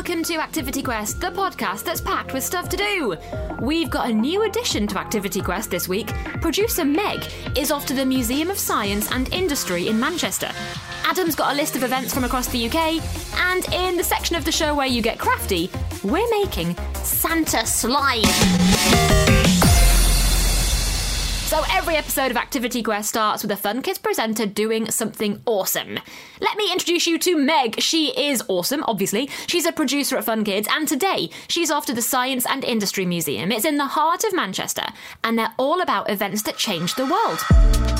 welcome to Activity Quest, the podcast that's packed with stuff to do. We've got a new addition to Activity Quest this week. Producer Meg is off to the Museum of Science and Industry in Manchester. Adam's got a list of events from across the UK, and in the section of the show where you get crafty, we're making Santa slime. So every episode of Activity Quest starts with a Fun Kids presenter doing something awesome. Let me introduce you to Meg. She is awesome, obviously. She's a producer at Fun Kids, and today she's off to the Science and Industry Museum. It's in the heart of Manchester, and they're all about events that change the world.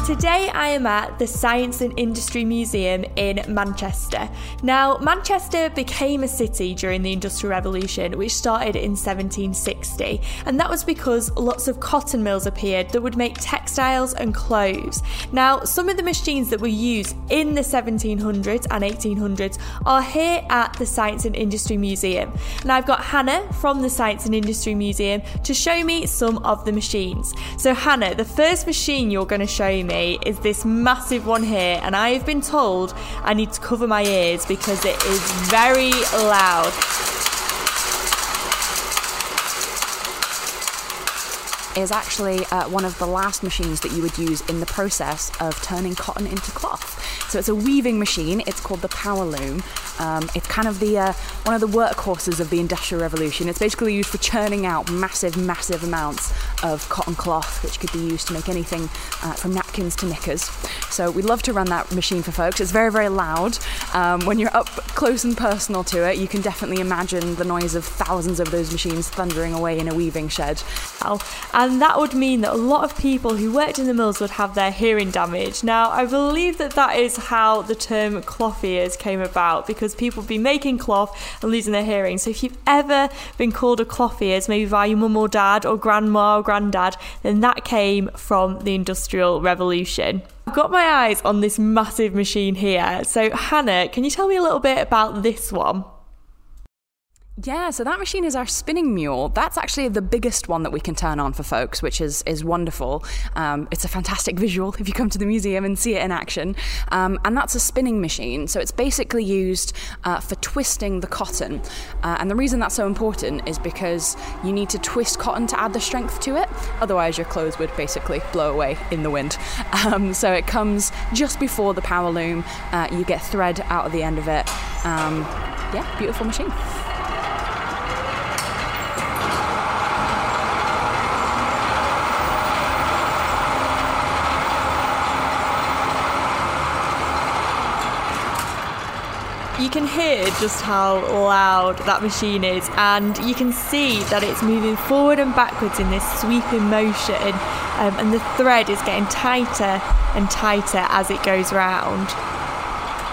Today I am at the Science and Industry Museum in Manchester. Now, Manchester became a city during the Industrial Revolution, which started in 1760, and that was because lots of cotton mills appeared that would make textiles and clothes. Now, some of the machines that were used in the 1700s and 1800s are here at the Science and Industry Museum. And I've got Hannah from the Science and Industry Museum to show me some of the machines. So, Hannah, the first machine you're going to show me is this massive one here, and I have been told I need to cover my ears because it is very loud. Is actually uh, one of the last machines that you would use in the process of turning cotton into cloth. So it's a weaving machine. It's called the power loom. Um, it's kind of the uh, one of the workhorses of the Industrial Revolution. It's basically used for churning out massive, massive amounts of cotton cloth, which could be used to make anything uh, from napkins to knickers. So we'd love to run that machine for folks. It's very, very loud. Um, when you're up close and personal to it, you can definitely imagine the noise of thousands of those machines thundering away in a weaving shed. And that would mean that a lot of people who worked in the mills would have their hearing damage. Now, I believe that that is how the term cloth ears came about because people have been making cloth and losing their hearing. So if you've ever been called a cloth ears, maybe by your mum or dad or grandma or granddad, then that came from the Industrial Revolution. I've got my eyes on this massive machine here. So, Hannah, can you tell me a little bit about this one? Yeah, so that machine is our spinning mule. That's actually the biggest one that we can turn on for folks, which is is wonderful. Um, it's a fantastic visual if you come to the museum and see it in action. Um, and that's a spinning machine, so it's basically used uh, for twisting the cotton. Uh, and the reason that's so important is because you need to twist cotton to add the strength to it. Otherwise, your clothes would basically blow away in the wind. Um, so it comes just before the power loom. Uh, you get thread out of the end of it. Um, yeah, beautiful machine. You can hear just how loud that machine is, and you can see that it's moving forward and backwards in this sweeping motion, um, and the thread is getting tighter and tighter as it goes round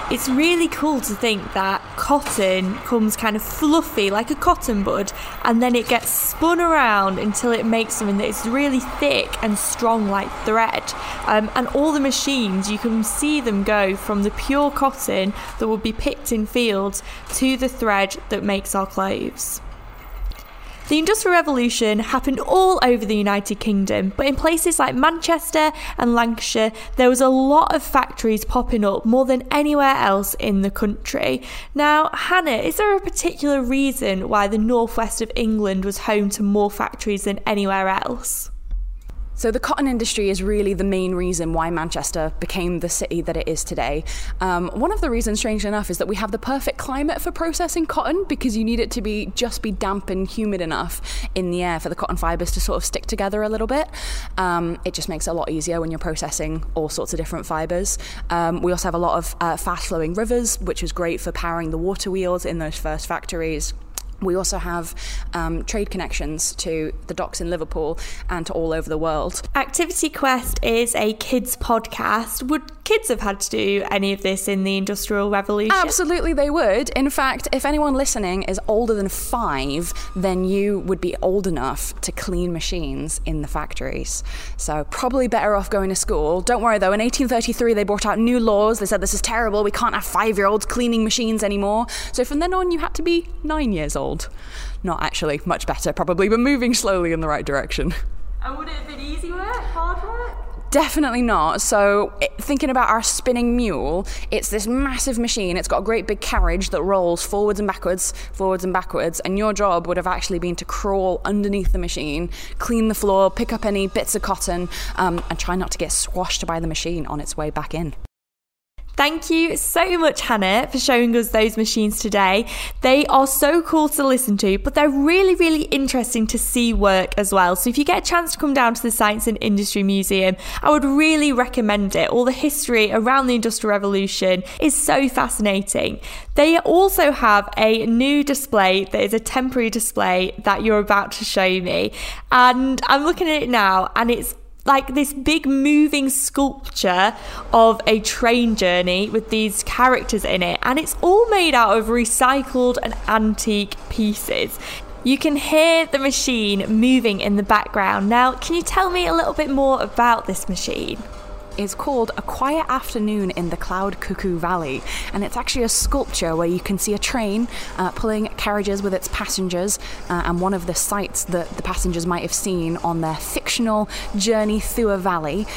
it's really cool to think that cotton comes kind of fluffy like a cotton bud and then it gets spun around until it makes something that is really thick and strong like thread. Um, and all the machines you can see them go from the pure cotton that would be picked in fields to the thread that makes our clothes the Industrial Revolution happened all over the United Kingdom, but in places like Manchester and Lancashire, there was a lot of factories popping up more than anywhere else in the country. Now, Hannah, is there a particular reason why the northwest of England was home to more factories than anywhere else? So, the cotton industry is really the main reason why Manchester became the city that it is today. Um, one of the reasons, strangely enough, is that we have the perfect climate for processing cotton because you need it to be just be damp and humid enough in the air for the cotton fibers to sort of stick together a little bit. Um, it just makes it a lot easier when you're processing all sorts of different fibers. Um, we also have a lot of uh, fast flowing rivers, which is great for powering the water wheels in those first factories. We also have um, trade connections to the docks in Liverpool and to all over the world. Activity Quest is a kids podcast. Would kids have had to do any of this in the Industrial Revolution? Absolutely, they would. In fact, if anyone listening is older than five, then you would be old enough to clean machines in the factories. So, probably better off going to school. Don't worry though, in 1833, they brought out new laws. They said this is terrible. We can't have five year olds cleaning machines anymore. So, from then on, you had to be nine years old old. Not actually, much better probably, but moving slowly in the right direction. And would it have been easy work, hard work? Definitely not. So, thinking about our spinning mule, it's this massive machine. It's got a great big carriage that rolls forwards and backwards, forwards and backwards. And your job would have actually been to crawl underneath the machine, clean the floor, pick up any bits of cotton, um, and try not to get squashed by the machine on its way back in. Thank you so much, Hannah, for showing us those machines today. They are so cool to listen to, but they're really, really interesting to see work as well. So if you get a chance to come down to the Science and Industry Museum, I would really recommend it. All the history around the Industrial Revolution is so fascinating. They also have a new display that is a temporary display that you're about to show me. And I'm looking at it now, and it's like this big moving sculpture of a train journey with these characters in it, and it's all made out of recycled and antique pieces. You can hear the machine moving in the background. Now, can you tell me a little bit more about this machine? Is called A Quiet Afternoon in the Cloud Cuckoo Valley. And it's actually a sculpture where you can see a train uh, pulling carriages with its passengers uh, and one of the sights that the passengers might have seen on their fictional journey through a valley.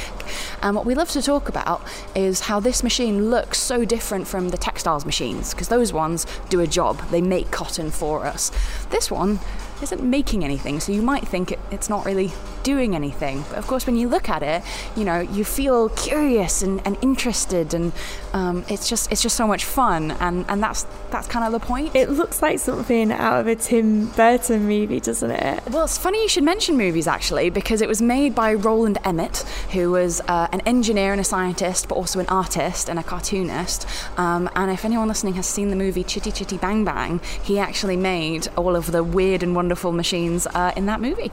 And what we love to talk about is how this machine looks so different from the textiles machines, because those ones do a job, they make cotton for us. This one isn't making anything, so you might think it, it's not really doing anything. But of course, when you look at it, you know, you feel curious and, and interested, and um, it's just it's just so much fun, and, and that's that's kind of the point. It looks like something out of a Tim Burton movie, doesn't it? Well, it's funny you should mention movies actually, because it was made by Rowland Emett, who was uh, an engineer and a scientist, but also an artist and a cartoonist. Um, and if anyone listening has seen the movie Chitty Chitty Bang Bang, he actually made all of the weird and wonderful machines uh, in that movie.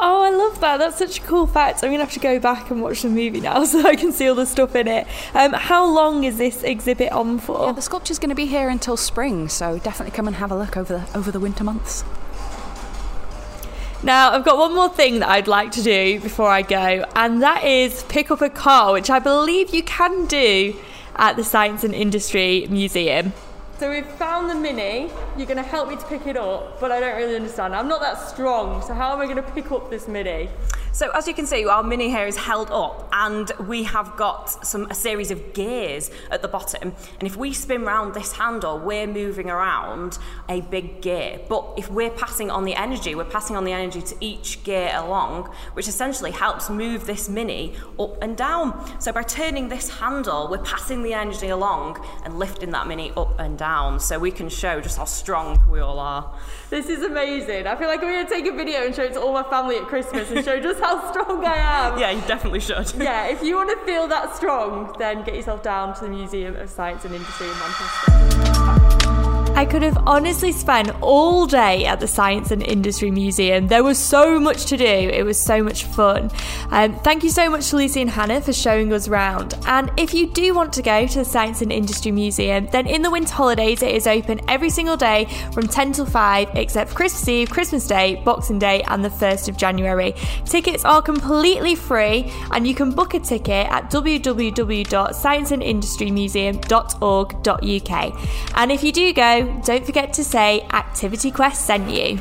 Oh, I love that. That's such a cool fact. I'm going to have to go back and watch the movie now so I can see all the stuff in it. Um, how long is this exhibit on for? Yeah, the sculpture's going to be here until spring, so definitely come and have a look over the, over the winter months. Now, I've got one more thing that I'd like to do before I go, and that is pick up a car, which I believe you can do at the Science and Industry Museum. So we've found the mini. You're going to help me to pick it up, but I don't really understand. I'm not that strong, so how am I going to pick up this mini? So as you can see, our mini here is held up and we have got some a series of gears at the bottom. And if we spin round this handle, we're moving around a big gear. But if we're passing on the energy, we're passing on the energy to each gear along, which essentially helps move this mini up and down. So by turning this handle, we're passing the energy along and lifting that mini up and down. So we can show just how strong we all are. This is amazing. I feel like I'm going to take a video and show it to all my family at Christmas and show just how strong I am. Yeah, you definitely should. yeah, if you want to feel that strong, then get yourself down to the Museum of Science and Industry in Manchester. I could have honestly spent all day at the Science and Industry Museum. There was so much to do, it was so much fun. Um, thank you so much to Lucy and Hannah for showing us around. And if you do want to go to the Science and Industry Museum, then in the winter holidays it is open every single day from 10 till 5, except Christmas Eve, Christmas Day, Boxing Day, and the 1st of January. Tickets are completely free, and you can book a ticket at www.scienceandindustrymuseum.org.uk. And if you do go, don't forget to say Activity Quest sent you.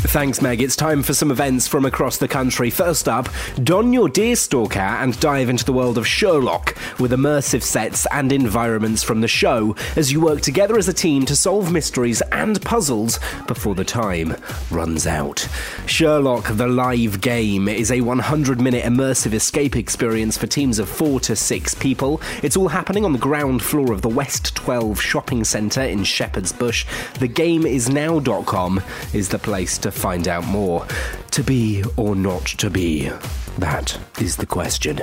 Thanks, Meg. It's time for some events from across the country. First up, don your Deerstalker and dive into the world of Sherlock with immersive sets and environments from the show as you work together as a team to solve mysteries and puzzles before the time runs out. Sherlock the Live Game is a 100 minute immersive escape experience for teams of four to six people. It's all happening on the ground floor of the West 12 shopping centre in Shepherd's Bush. TheGameIsNow.com is the place to find out more. To be or not to be? That is the question.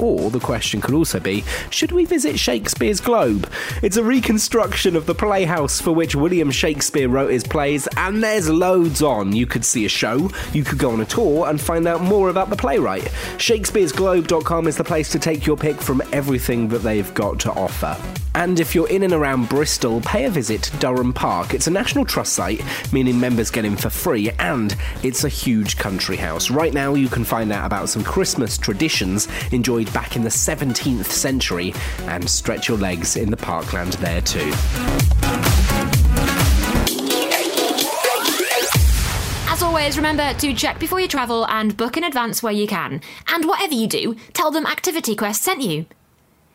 Or the question could also be should we visit Shakespeare's Globe? It's a reconstruction of the playhouse for which William Shakespeare wrote his plays, and there's loads on. You could see a show, you could go on a tour and find out more about the playwright. Shakespeare'sGlobe.com is the place to take your pick from everything that they've got to offer. And if you're in and around Bristol, pay a visit to Dyrham Park. It's a National Trust site, meaning members get in for free, and it's a huge country house. Right now, you can find out about some Christmas traditions back in the 17th century and stretch your legs in the parkland there too. As always, remember to check before you travel and book in advance where you can. And whatever you do, tell them Activity Quest sent you.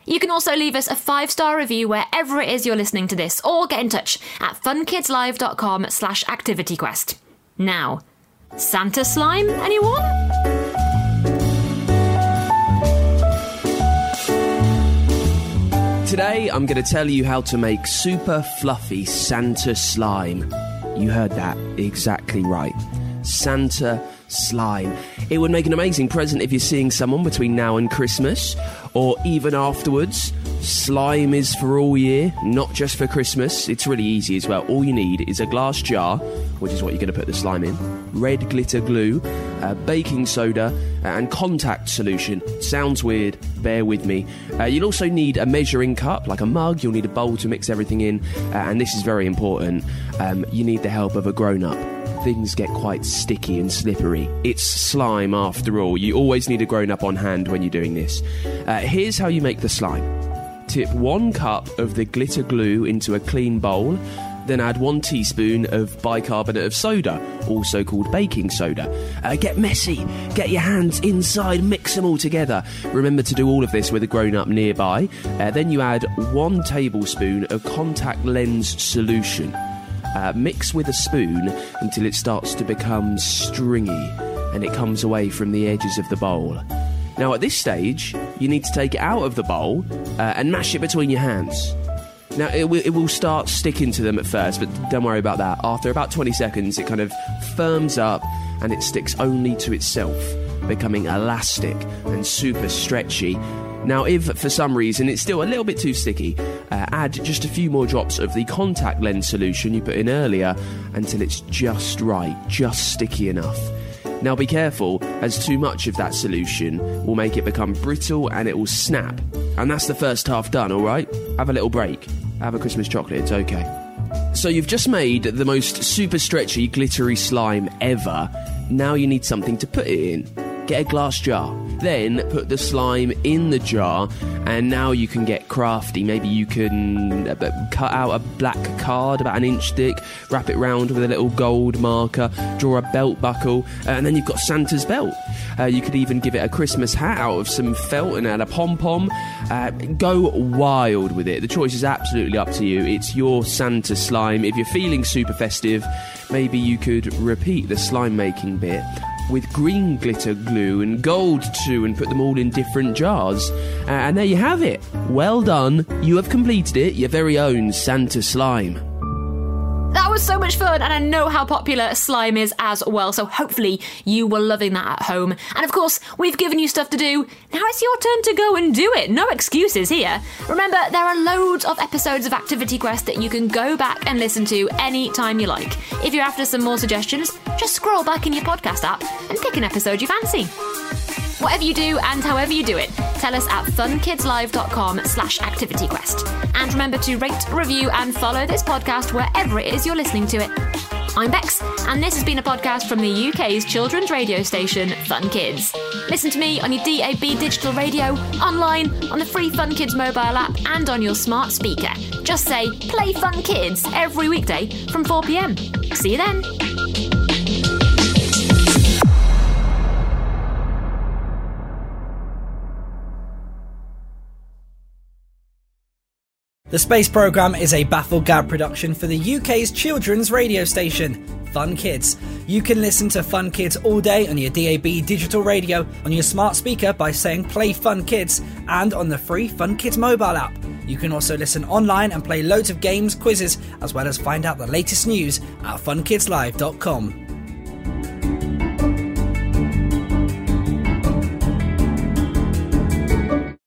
You can also leave us a five star review wherever it is you're listening to this, or get in touch at funkidslive.com slash activityquest. Now, Santa slime, anyone? Today, I'm going to tell you how to make super fluffy Santa slime. You heard that exactly right. Santa slime. It would make an amazing present if you're seeing someone between now and Christmas, or even afterwards. Slime is for all year, not just for Christmas. It's really easy as well. All you need is a glass jar, which is what you're going to put the slime in, red glitter glue, uh, baking soda, and contact solution. Sounds weird, bear with me. Uh, you'll also need a measuring cup, like a mug. You'll need a bowl to mix everything in, uh, and this is very important. Um, you need the help of a grown up things get quite sticky and slippery. It's slime after all. You always need a grown up on hand when you're doing this. Uh, here's how you make the slime tip one cup of the glitter glue into a clean bowl. Then add one teaspoon of bicarbonate of soda, also called baking soda. Uh, get messy, get your hands inside, mix them all together. Remember to do all of this with a grown up nearby. Uh, then you add one tablespoon of contact lens solution. Uh, mix with a spoon until it starts to become stringy and it comes away from the edges of the bowl. Now, at this stage, you need to take it out of the bowl uh, and mash it between your hands. Now, it will, it will start sticking to them at first, but don't worry about that. After about 20 seconds, it kind of firms up and it sticks only to itself, becoming elastic and super stretchy. Now, if for some reason it's still a little bit too sticky, uh, add just a few more drops of the contact lens solution you put in earlier until it's just right, just sticky enough. Now be careful, as too much of that solution will make it become brittle and it will snap. And that's the first half done, alright? Have a little break. Have a Christmas chocolate, it's okay. So you've just made the most super stretchy, glittery slime ever. Now you need something to put it in. Get a glass jar. Then put the slime in the jar, and now you can get crafty. Maybe you can uh, cut out a black card about an inch thick, wrap it round with a little gold marker, draw a belt buckle, uh, and then you've got Santa's belt. Uh, you could even give it a Christmas hat out of some felt and add a pom pom. Uh, go wild with it. The choice is absolutely up to you. It's your Santa slime. If you're feeling super festive, maybe you could repeat the slime making bit with green glitter glue and gold too, and put them all in different jars. And there you have it. Well done. You have completed it, your very own Santa slime. Was so much fun, and I know how popular slime is as well, so hopefully you were loving that at home. And of course, we've given you stuff to do. Now it's your turn to go and do it. No excuses here. Remember, there are loads of episodes of Activity Quest that you can go back and listen to any time you like. If you're after some more suggestions, just scroll back in your podcast app and pick an episode you fancy. Whatever you do and however you do it, tell us at funkidslive.com slash activityquest. And remember to rate, review and follow this podcast wherever it is you're listening to it. I'm Bex, and this has been a podcast from the UK's children's radio station, Fun Kids. Listen to me on your DAB digital radio, online, on the free Fun Kids mobile app, and on your smart speaker. Just say, play Fun Kids every weekday from 4pm. See you then. The Space Programme is a Bafflegab production for the UK's children's radio station, Fun Kids. You can listen to Fun Kids all day on your DAB digital radio, on your smart speaker by saying Play Fun Kids, and on the free Fun Kids mobile app. You can also listen online and play loads of games, quizzes, as well as find out the latest news at funkidslive.com.